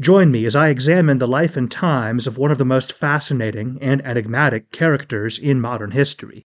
Join me as I examine the life and times of one of the most fascinating and enigmatic characters in modern history.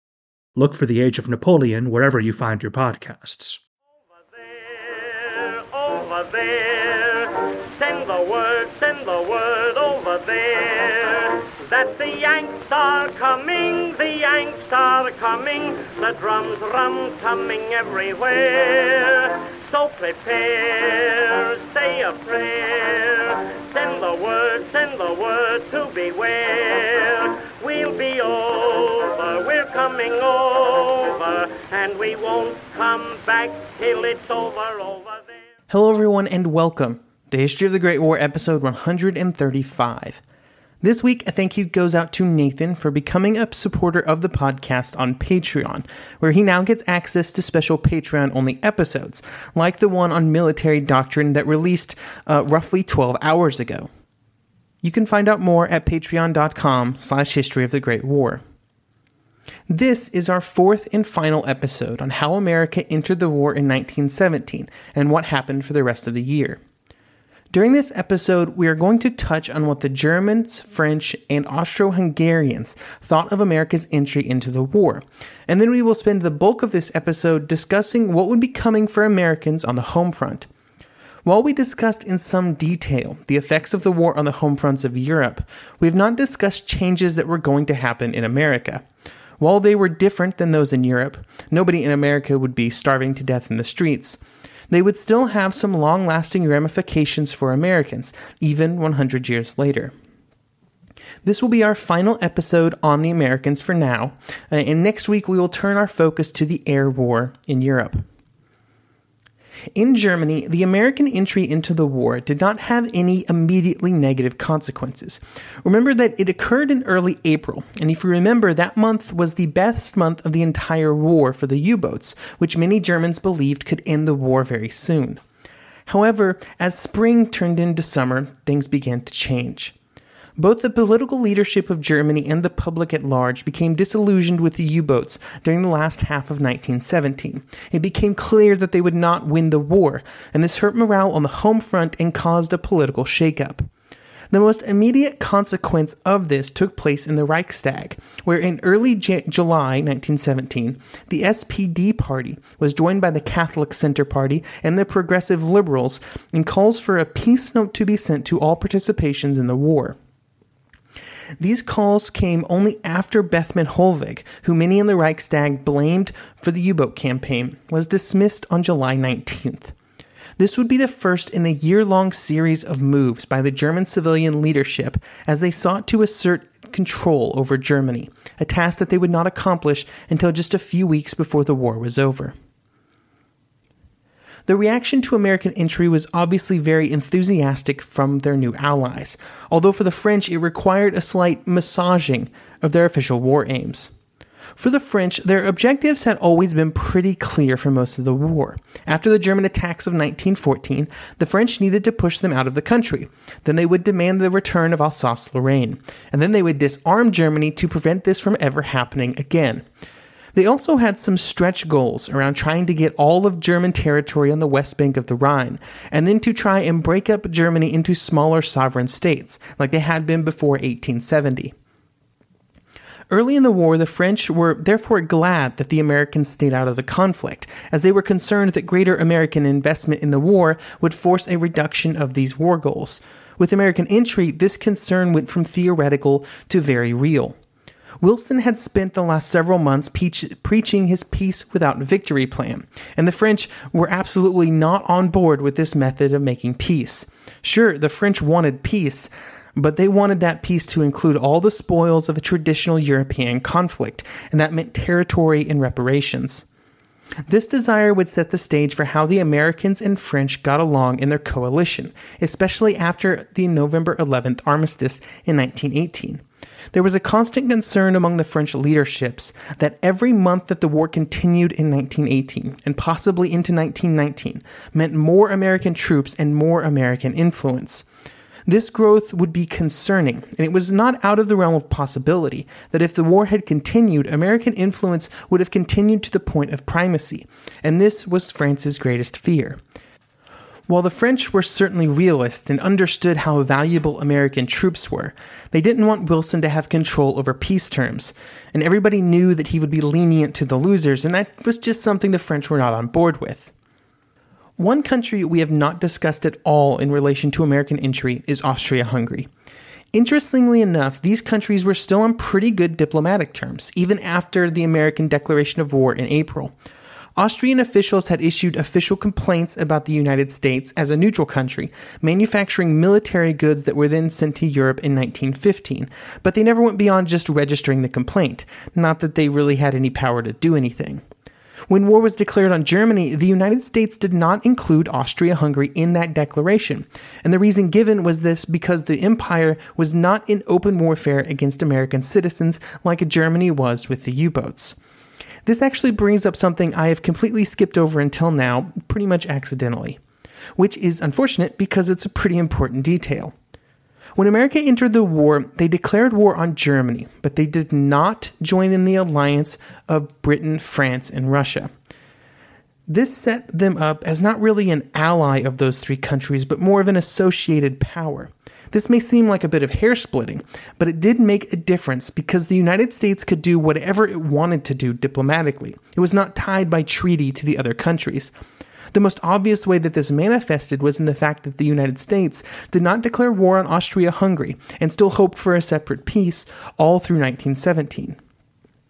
Look for the Age of Napoleon wherever you find your podcasts. over there. over there, Send the word, send the word over there. That the Yanks are coming, the Yanks are coming. The drums rum coming everywhere. So prepare, say a prayer. Send the word, send the word to beware. We'll be over, we're coming over, and we won't come back till it's over, over there. Hello, everyone, and welcome to History of the Great War, episode 135. This week, a thank you goes out to Nathan for becoming a supporter of the podcast on Patreon, where he now gets access to special Patreon only episodes, like the one on military doctrine that released uh, roughly 12 hours ago. You can find out more at patreon.com slash history of the Great War. This is our fourth and final episode on how America entered the war in 1917 and what happened for the rest of the year. During this episode, we are going to touch on what the Germans, French, and Austro Hungarians thought of America's entry into the war. And then we will spend the bulk of this episode discussing what would be coming for Americans on the home front. While we discussed in some detail the effects of the war on the home fronts of Europe, we have not discussed changes that were going to happen in America. While they were different than those in Europe, nobody in America would be starving to death in the streets they would still have some long lasting ramifications for Americans, even 100 years later. This will be our final episode on the Americans for now, uh, and next week we will turn our focus to the air war in Europe. In Germany, the American entry into the war did not have any immediately negative consequences. Remember that it occurred in early April, and if you remember, that month was the best month of the entire war for the U boats, which many Germans believed could end the war very soon. However, as spring turned into summer, things began to change. Both the political leadership of Germany and the public at large became disillusioned with the U boats during the last half of 1917. It became clear that they would not win the war, and this hurt morale on the home front and caused a political shakeup. The most immediate consequence of this took place in the Reichstag, where in early J- July 1917, the SPD party was joined by the Catholic Center Party and the Progressive Liberals in calls for a peace note to be sent to all participations in the war. These calls came only after Bethmann Hollweg, who many in the Reichstag blamed for the U boat campaign, was dismissed on July 19th. This would be the first in a year long series of moves by the German civilian leadership as they sought to assert control over Germany, a task that they would not accomplish until just a few weeks before the war was over. The reaction to American entry was obviously very enthusiastic from their new allies, although for the French it required a slight massaging of their official war aims. For the French, their objectives had always been pretty clear for most of the war. After the German attacks of 1914, the French needed to push them out of the country. Then they would demand the return of Alsace Lorraine. And then they would disarm Germany to prevent this from ever happening again. They also had some stretch goals around trying to get all of German territory on the west bank of the Rhine, and then to try and break up Germany into smaller sovereign states, like they had been before 1870. Early in the war, the French were therefore glad that the Americans stayed out of the conflict, as they were concerned that greater American investment in the war would force a reduction of these war goals. With American entry, this concern went from theoretical to very real. Wilson had spent the last several months preaching his peace without victory plan, and the French were absolutely not on board with this method of making peace. Sure, the French wanted peace, but they wanted that peace to include all the spoils of a traditional European conflict, and that meant territory and reparations. This desire would set the stage for how the Americans and French got along in their coalition, especially after the November 11th armistice in 1918. There was a constant concern among the French leaderships that every month that the war continued in 1918 and possibly into 1919 meant more American troops and more American influence. This growth would be concerning, and it was not out of the realm of possibility that if the war had continued, American influence would have continued to the point of primacy, and this was France's greatest fear. While the French were certainly realists and understood how valuable American troops were, they didn't want Wilson to have control over peace terms, and everybody knew that he would be lenient to the losers, and that was just something the French were not on board with. One country we have not discussed at all in relation to American entry is Austria Hungary. Interestingly enough, these countries were still on pretty good diplomatic terms, even after the American declaration of war in April. Austrian officials had issued official complaints about the United States as a neutral country, manufacturing military goods that were then sent to Europe in 1915, but they never went beyond just registering the complaint, not that they really had any power to do anything. When war was declared on Germany, the United States did not include Austria Hungary in that declaration. And the reason given was this because the empire was not in open warfare against American citizens like Germany was with the U boats. This actually brings up something I have completely skipped over until now, pretty much accidentally, which is unfortunate because it's a pretty important detail. When America entered the war, they declared war on Germany, but they did not join in the alliance of Britain, France, and Russia. This set them up as not really an ally of those three countries, but more of an associated power. This may seem like a bit of hair splitting, but it did make a difference because the United States could do whatever it wanted to do diplomatically. It was not tied by treaty to the other countries. The most obvious way that this manifested was in the fact that the United States did not declare war on Austria Hungary and still hoped for a separate peace all through 1917.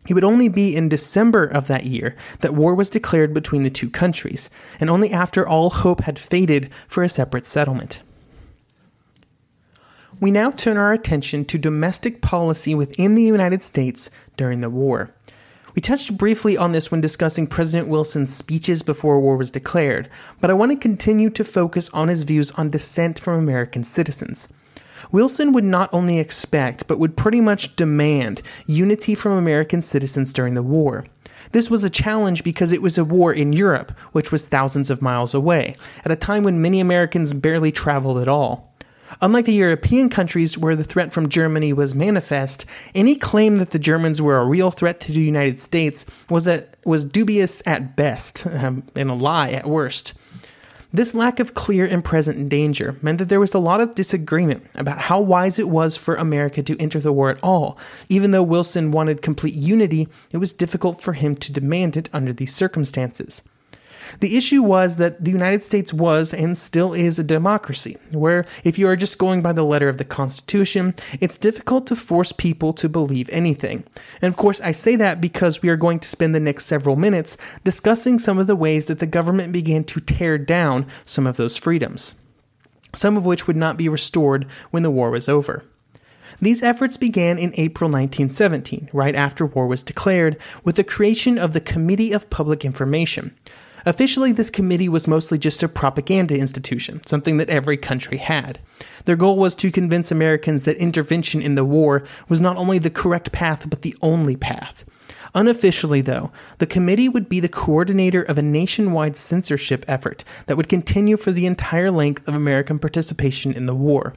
It would only be in December of that year that war was declared between the two countries, and only after all hope had faded for a separate settlement. We now turn our attention to domestic policy within the United States during the war. We touched briefly on this when discussing President Wilson's speeches before war was declared, but I want to continue to focus on his views on dissent from American citizens. Wilson would not only expect, but would pretty much demand unity from American citizens during the war. This was a challenge because it was a war in Europe, which was thousands of miles away, at a time when many Americans barely traveled at all. Unlike the European countries where the threat from Germany was manifest, any claim that the Germans were a real threat to the United States was, was dubious at best um, and a lie at worst. This lack of clear and present danger meant that there was a lot of disagreement about how wise it was for America to enter the war at all. Even though Wilson wanted complete unity, it was difficult for him to demand it under these circumstances. The issue was that the United States was and still is a democracy, where if you are just going by the letter of the Constitution, it's difficult to force people to believe anything. And of course, I say that because we are going to spend the next several minutes discussing some of the ways that the government began to tear down some of those freedoms, some of which would not be restored when the war was over. These efforts began in April 1917, right after war was declared, with the creation of the Committee of Public Information, Officially, this committee was mostly just a propaganda institution, something that every country had. Their goal was to convince Americans that intervention in the war was not only the correct path, but the only path. Unofficially, though, the committee would be the coordinator of a nationwide censorship effort that would continue for the entire length of American participation in the war.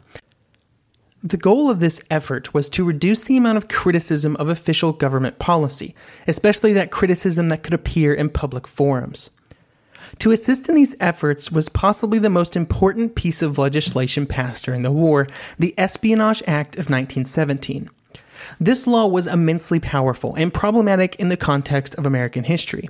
The goal of this effort was to reduce the amount of criticism of official government policy, especially that criticism that could appear in public forums. To assist in these efforts was possibly the most important piece of legislation passed during the war, the Espionage Act of 1917. This law was immensely powerful and problematic in the context of American history.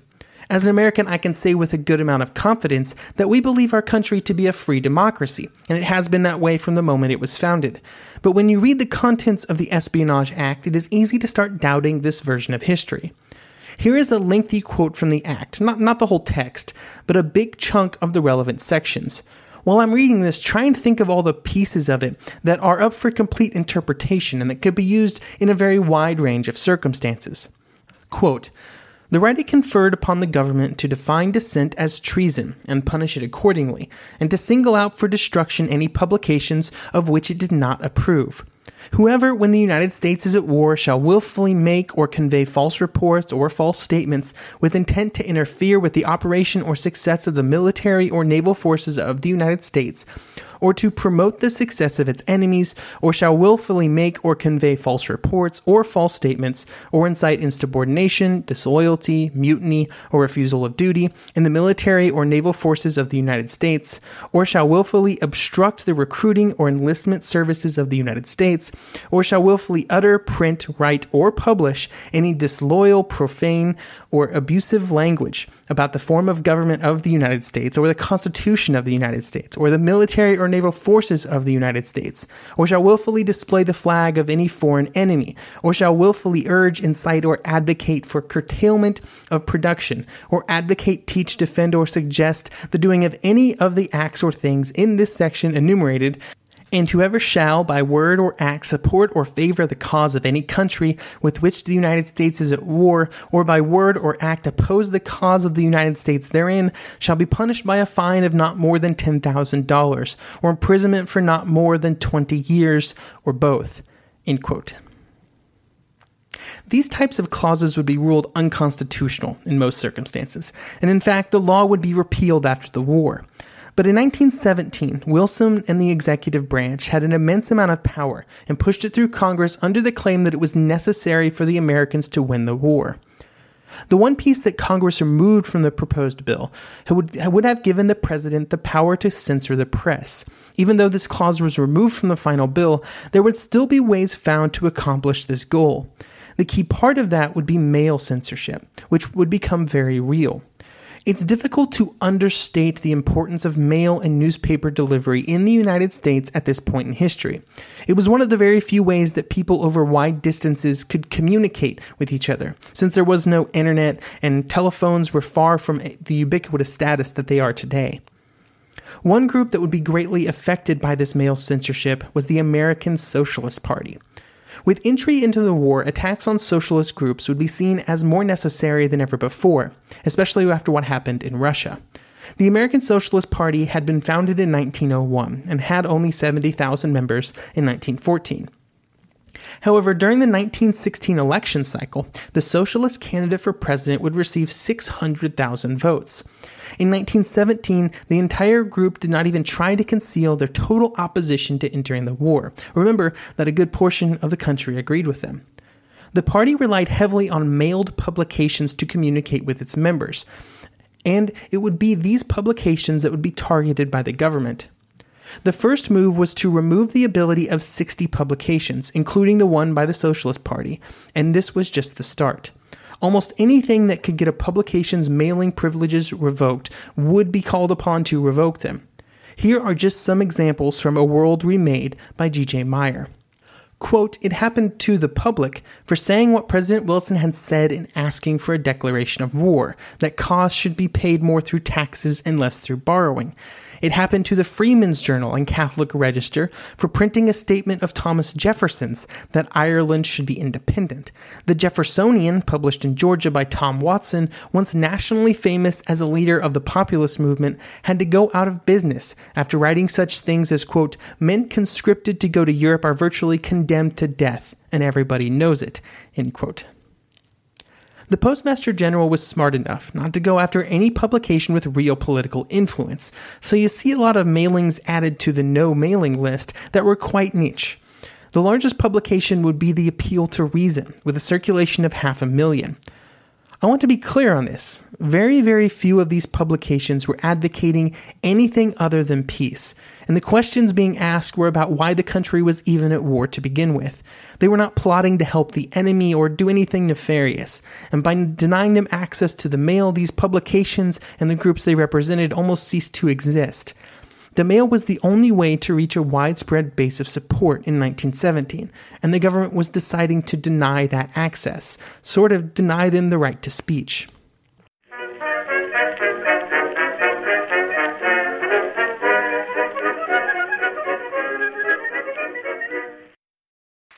As an American, I can say with a good amount of confidence that we believe our country to be a free democracy, and it has been that way from the moment it was founded. But when you read the contents of the Espionage Act, it is easy to start doubting this version of history. Here is a lengthy quote from the Act, not, not the whole text, but a big chunk of the relevant sections. While I'm reading this, try and think of all the pieces of it that are up for complete interpretation and that could be used in a very wide range of circumstances. Quote, the right it conferred upon the government to define dissent as treason and punish it accordingly, and to single out for destruction any publications of which it did not approve. Whoever, when the United States is at war, shall wilfully make or convey false reports or false statements with intent to interfere with the operation or success of the military or naval forces of the United States, or to promote the success of its enemies, or shall wilfully make or convey false reports or false statements, or incite insubordination, disloyalty, mutiny, or refusal of duty in the military or naval forces of the United States, or shall wilfully obstruct the recruiting or enlistment services of the United States, or shall wilfully utter, print, write, or publish any disloyal, profane, or abusive language about the form of government of the United States, or the Constitution of the United States, or the military or naval forces of the United States, or shall willfully display the flag of any foreign enemy, or shall willfully urge, incite, or advocate for curtailment of production, or advocate, teach, defend, or suggest the doing of any of the acts or things in this section enumerated and whoever shall, by word or act, support or favor the cause of any country with which the United States is at war, or by word or act oppose the cause of the United States therein, shall be punished by a fine of not more than $10,000, or imprisonment for not more than 20 years, or both. These types of clauses would be ruled unconstitutional in most circumstances, and in fact, the law would be repealed after the war. But in 1917, Wilson and the executive branch had an immense amount of power and pushed it through Congress under the claim that it was necessary for the Americans to win the war. The one piece that Congress removed from the proposed bill would, would have given the president the power to censor the press. Even though this clause was removed from the final bill, there would still be ways found to accomplish this goal. The key part of that would be mail censorship, which would become very real. It's difficult to understate the importance of mail and newspaper delivery in the United States at this point in history. It was one of the very few ways that people over wide distances could communicate with each other, since there was no internet and telephones were far from the ubiquitous status that they are today. One group that would be greatly affected by this mail censorship was the American Socialist Party. With entry into the war, attacks on socialist groups would be seen as more necessary than ever before, especially after what happened in Russia. The American Socialist Party had been founded in 1901 and had only 70,000 members in 1914. However, during the 1916 election cycle, the socialist candidate for president would receive 600,000 votes. In 1917, the entire group did not even try to conceal their total opposition to entering the war. Remember that a good portion of the country agreed with them. The party relied heavily on mailed publications to communicate with its members, and it would be these publications that would be targeted by the government. The first move was to remove the ability of 60 publications, including the one by the Socialist Party, and this was just the start. Almost anything that could get a publication's mailing privileges revoked would be called upon to revoke them. Here are just some examples from A World Remade by G.J. Meyer. Quote, it happened to the public for saying what President Wilson had said in asking for a declaration of war, that costs should be paid more through taxes and less through borrowing. It happened to the Freeman's Journal and Catholic Register for printing a statement of Thomas Jefferson's that Ireland should be independent. The Jeffersonian, published in Georgia by Tom Watson, once nationally famous as a leader of the populist movement, had to go out of business after writing such things as, quote, men conscripted to go to Europe are virtually condemned to death, and everybody knows it, end quote. The Postmaster General was smart enough not to go after any publication with real political influence, so you see a lot of mailings added to the no mailing list that were quite niche. The largest publication would be the Appeal to Reason, with a circulation of half a million. I want to be clear on this. Very, very few of these publications were advocating anything other than peace, and the questions being asked were about why the country was even at war to begin with. They were not plotting to help the enemy or do anything nefarious, and by denying them access to the mail, these publications and the groups they represented almost ceased to exist. The mail was the only way to reach a widespread base of support in 1917, and the government was deciding to deny that access, sort of deny them the right to speech.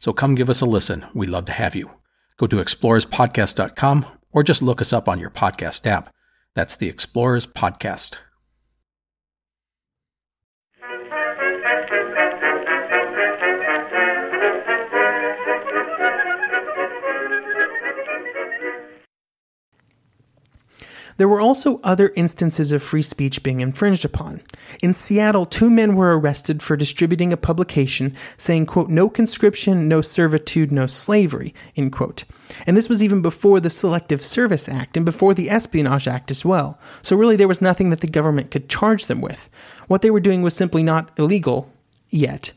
So come give us a listen. We'd love to have you. Go to explorerspodcast.com or just look us up on your podcast app. That's the Explorers Podcast. There were also other instances of free speech being infringed upon. In Seattle, two men were arrested for distributing a publication saying, quote, no conscription, no servitude, no slavery, end quote. And this was even before the Selective Service Act and before the Espionage Act as well. So really there was nothing that the government could charge them with. What they were doing was simply not illegal yet.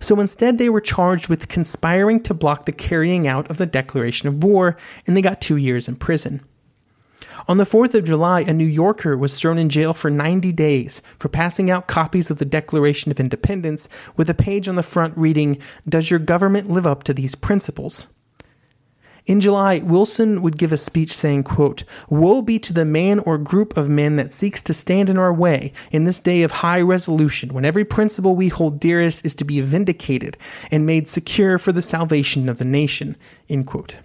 So instead, they were charged with conspiring to block the carrying out of the declaration of war, and they got two years in prison. On the 4th of July, a New Yorker was thrown in jail for 90 days for passing out copies of the Declaration of Independence with a page on the front reading, Does your government live up to these principles? In July, Wilson would give a speech saying, quote, Woe be to the man or group of men that seeks to stand in our way in this day of high resolution, when every principle we hold dearest is to be vindicated and made secure for the salvation of the nation. End quote.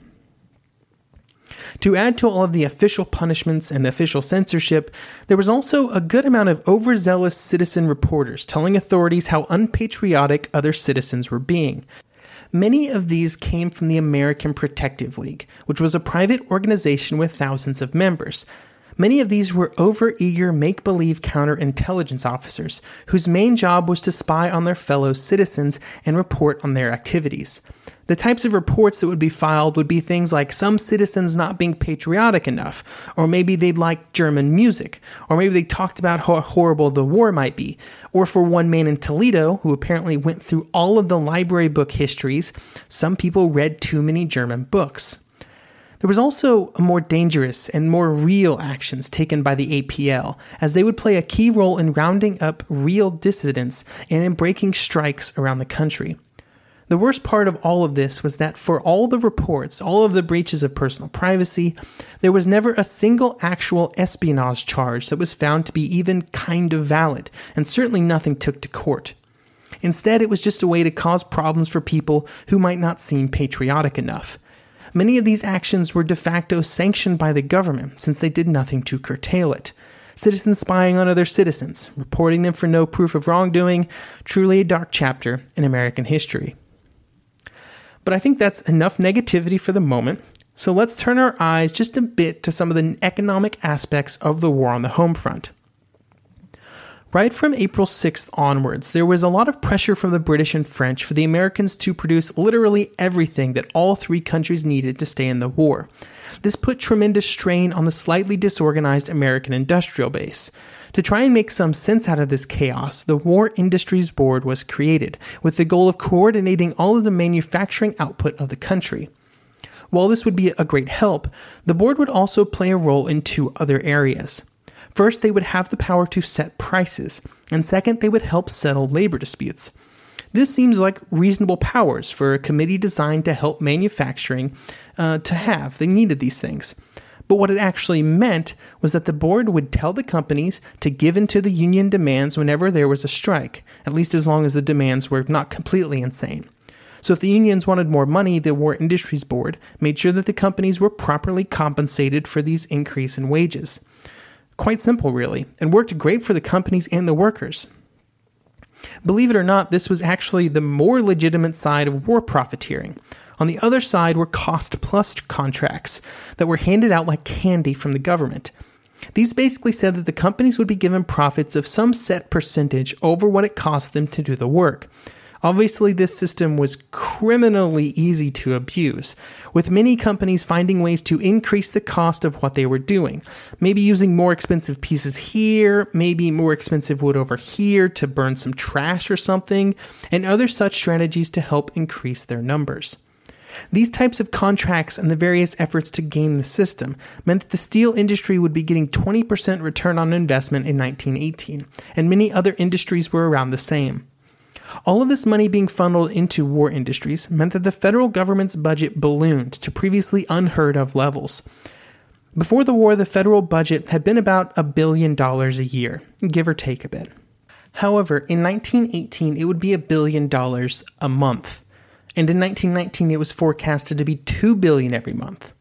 To add to all of the official punishments and official censorship, there was also a good amount of overzealous citizen reporters telling authorities how unpatriotic other citizens were being. Many of these came from the American Protective League, which was a private organization with thousands of members. Many of these were overeager make believe counterintelligence officers, whose main job was to spy on their fellow citizens and report on their activities. The types of reports that would be filed would be things like some citizens not being patriotic enough, or maybe they'd like German music, or maybe they talked about how horrible the war might be. Or for one man in Toledo, who apparently went through all of the library book histories, some people read too many German books. There was also more dangerous and more real actions taken by the APL, as they would play a key role in rounding up real dissidents and in breaking strikes around the country. The worst part of all of this was that for all the reports, all of the breaches of personal privacy, there was never a single actual espionage charge that was found to be even kind of valid, and certainly nothing took to court. Instead, it was just a way to cause problems for people who might not seem patriotic enough. Many of these actions were de facto sanctioned by the government since they did nothing to curtail it. Citizens spying on other citizens, reporting them for no proof of wrongdoing, truly a dark chapter in American history. But I think that's enough negativity for the moment. So let's turn our eyes just a bit to some of the economic aspects of the war on the home front. Right from April 6th onwards, there was a lot of pressure from the British and French for the Americans to produce literally everything that all three countries needed to stay in the war. This put tremendous strain on the slightly disorganized American industrial base. To try and make some sense out of this chaos, the War Industries Board was created, with the goal of coordinating all of the manufacturing output of the country. While this would be a great help, the board would also play a role in two other areas. First, they would have the power to set prices, and second, they would help settle labor disputes. This seems like reasonable powers for a committee designed to help manufacturing uh, to have. They needed these things. But what it actually meant was that the board would tell the companies to give in to the union demands whenever there was a strike, at least as long as the demands were not completely insane. So if the unions wanted more money, the War Industries Board made sure that the companies were properly compensated for these increase in wages. Quite simple, really, and worked great for the companies and the workers. Believe it or not, this was actually the more legitimate side of war profiteering. On the other side were cost plus contracts that were handed out like candy from the government. These basically said that the companies would be given profits of some set percentage over what it cost them to do the work. Obviously, this system was criminally easy to abuse, with many companies finding ways to increase the cost of what they were doing. Maybe using more expensive pieces here, maybe more expensive wood over here to burn some trash or something, and other such strategies to help increase their numbers. These types of contracts and the various efforts to game the system meant that the steel industry would be getting 20% return on investment in 1918, and many other industries were around the same. All of this money being funneled into war industries meant that the federal government's budget ballooned to previously unheard of levels. Before the war, the federal budget had been about a billion dollars a year, give or take a bit. However, in 1918, it would be a billion dollars a month, and in 1919, it was forecasted to be 2 billion every month.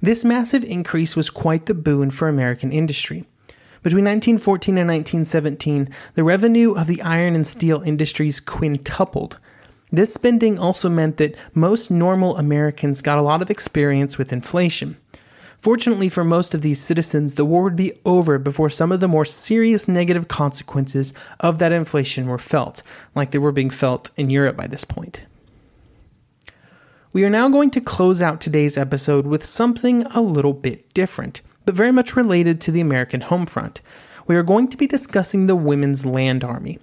This massive increase was quite the boon for American industry. Between 1914 and 1917, the revenue of the iron and steel industries quintupled. This spending also meant that most normal Americans got a lot of experience with inflation. Fortunately for most of these citizens, the war would be over before some of the more serious negative consequences of that inflation were felt, like they were being felt in Europe by this point. We are now going to close out today's episode with something a little bit different but very much related to the American home front. We are going to be discussing the Women's Land Army.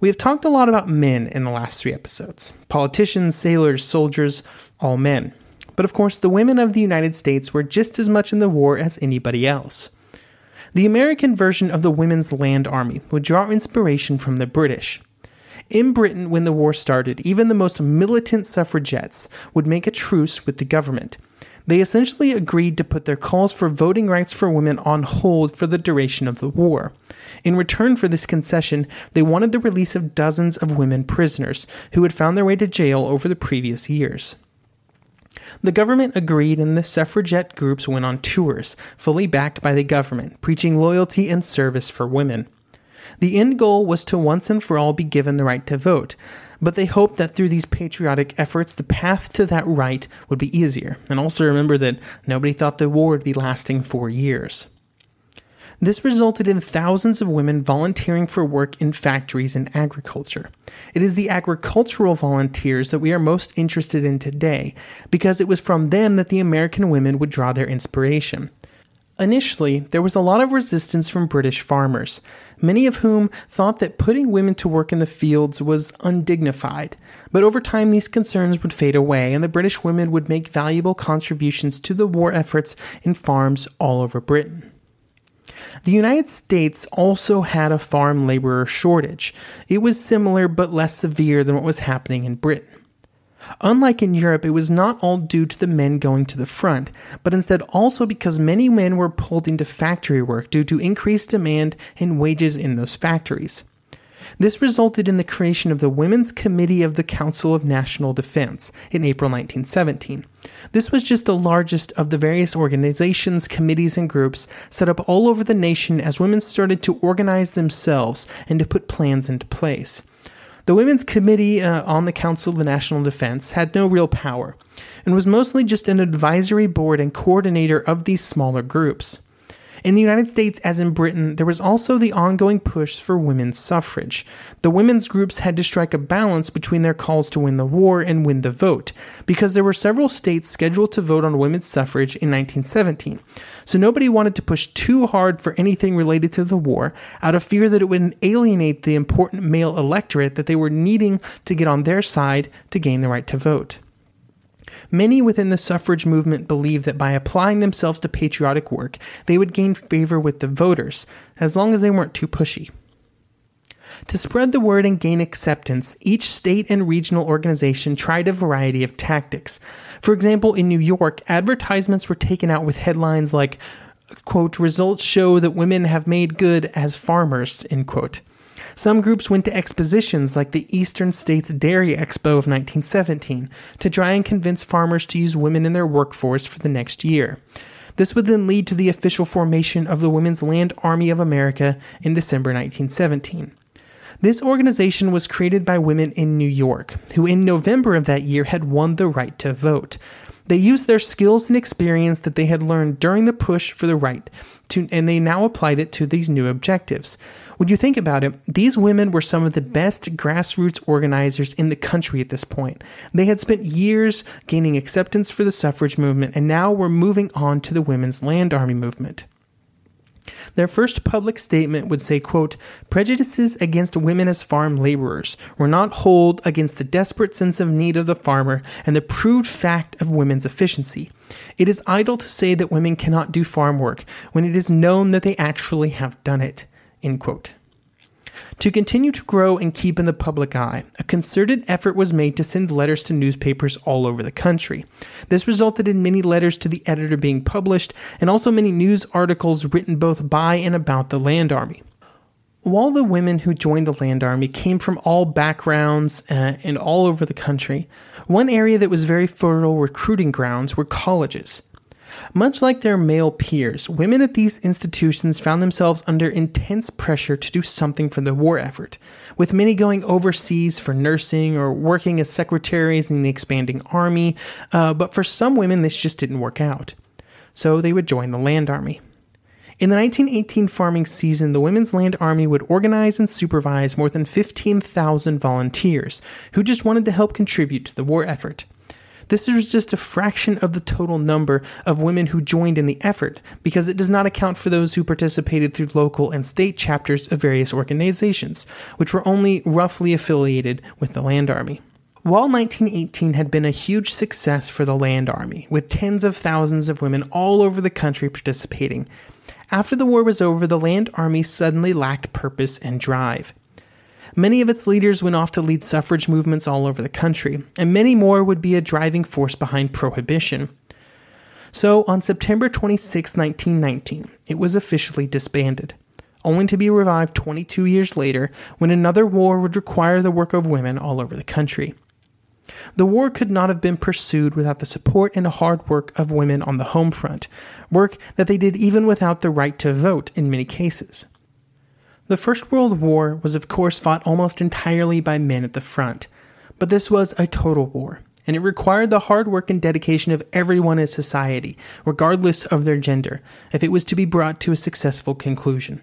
We have talked a lot about men in the last three episodes politicians, sailors, soldiers, all men. But of course, the women of the United States were just as much in the war as anybody else. The American version of the Women's Land Army would draw inspiration from the British. In Britain, when the war started, even the most militant suffragettes would make a truce with the government they essentially agreed to put their calls for voting rights for women on hold for the duration of the war. In return for this concession, they wanted the release of dozens of women prisoners who had found their way to jail over the previous years. The government agreed, and the suffragette groups went on tours, fully backed by the government, preaching loyalty and service for women. The end goal was to once and for all be given the right to vote, but they hoped that through these patriotic efforts, the path to that right would be easier. And also remember that nobody thought the war would be lasting four years. This resulted in thousands of women volunteering for work in factories and agriculture. It is the agricultural volunteers that we are most interested in today because it was from them that the American women would draw their inspiration. Initially, there was a lot of resistance from British farmers, many of whom thought that putting women to work in the fields was undignified. But over time, these concerns would fade away, and the British women would make valuable contributions to the war efforts in farms all over Britain. The United States also had a farm laborer shortage. It was similar but less severe than what was happening in Britain. Unlike in Europe, it was not all due to the men going to the front, but instead also because many men were pulled into factory work due to increased demand and wages in those factories. This resulted in the creation of the Women's Committee of the Council of National Defense in April 1917. This was just the largest of the various organizations, committees, and groups set up all over the nation as women started to organize themselves and to put plans into place. The Women's Committee uh, on the Council of National Defense had no real power and was mostly just an advisory board and coordinator of these smaller groups. In the United States, as in Britain, there was also the ongoing push for women's suffrage. The women's groups had to strike a balance between their calls to win the war and win the vote, because there were several states scheduled to vote on women's suffrage in 1917. So nobody wanted to push too hard for anything related to the war out of fear that it would alienate the important male electorate that they were needing to get on their side to gain the right to vote. Many within the suffrage movement believed that by applying themselves to patriotic work, they would gain favor with the voters, as long as they weren't too pushy. To spread the word and gain acceptance, each state and regional organization tried a variety of tactics. For example, in New York, advertisements were taken out with headlines like, quote, results show that women have made good as farmers, end quote. Some groups went to expositions like the Eastern States Dairy Expo of 1917 to try and convince farmers to use women in their workforce for the next year. This would then lead to the official formation of the Women's Land Army of America in December 1917. This organization was created by women in New York, who in November of that year had won the right to vote. They used their skills and experience that they had learned during the push for the right to, and they now applied it to these new objectives. When you think about it, these women were some of the best grassroots organizers in the country at this point. They had spent years gaining acceptance for the suffrage movement and now were moving on to the Women's Land Army movement. Their first public statement would say, quote, prejudices against women as farm laborers were not hold against the desperate sense of need of the farmer and the proved fact of women's efficiency. It is idle to say that women cannot do farm work when it is known that they actually have done it. End quote. To continue to grow and keep in the public eye, a concerted effort was made to send letters to newspapers all over the country. This resulted in many letters to the editor being published and also many news articles written both by and about the Land Army. While the women who joined the Land Army came from all backgrounds uh, and all over the country, one area that was very fertile recruiting grounds were colleges. Much like their male peers, women at these institutions found themselves under intense pressure to do something for the war effort, with many going overseas for nursing or working as secretaries in the expanding army, uh, but for some women this just didn't work out. So they would join the Land Army. In the 1918 farming season, the Women's Land Army would organize and supervise more than 15,000 volunteers who just wanted to help contribute to the war effort. This is just a fraction of the total number of women who joined in the effort, because it does not account for those who participated through local and state chapters of various organizations, which were only roughly affiliated with the Land Army. While 1918 had been a huge success for the Land Army, with tens of thousands of women all over the country participating, after the war was over, the Land Army suddenly lacked purpose and drive. Many of its leaders went off to lead suffrage movements all over the country, and many more would be a driving force behind prohibition. So, on September 26, 1919, it was officially disbanded, only to be revived 22 years later when another war would require the work of women all over the country. The war could not have been pursued without the support and hard work of women on the home front, work that they did even without the right to vote in many cases. The First World War was, of course, fought almost entirely by men at the front, but this was a total war, and it required the hard work and dedication of everyone in society, regardless of their gender, if it was to be brought to a successful conclusion.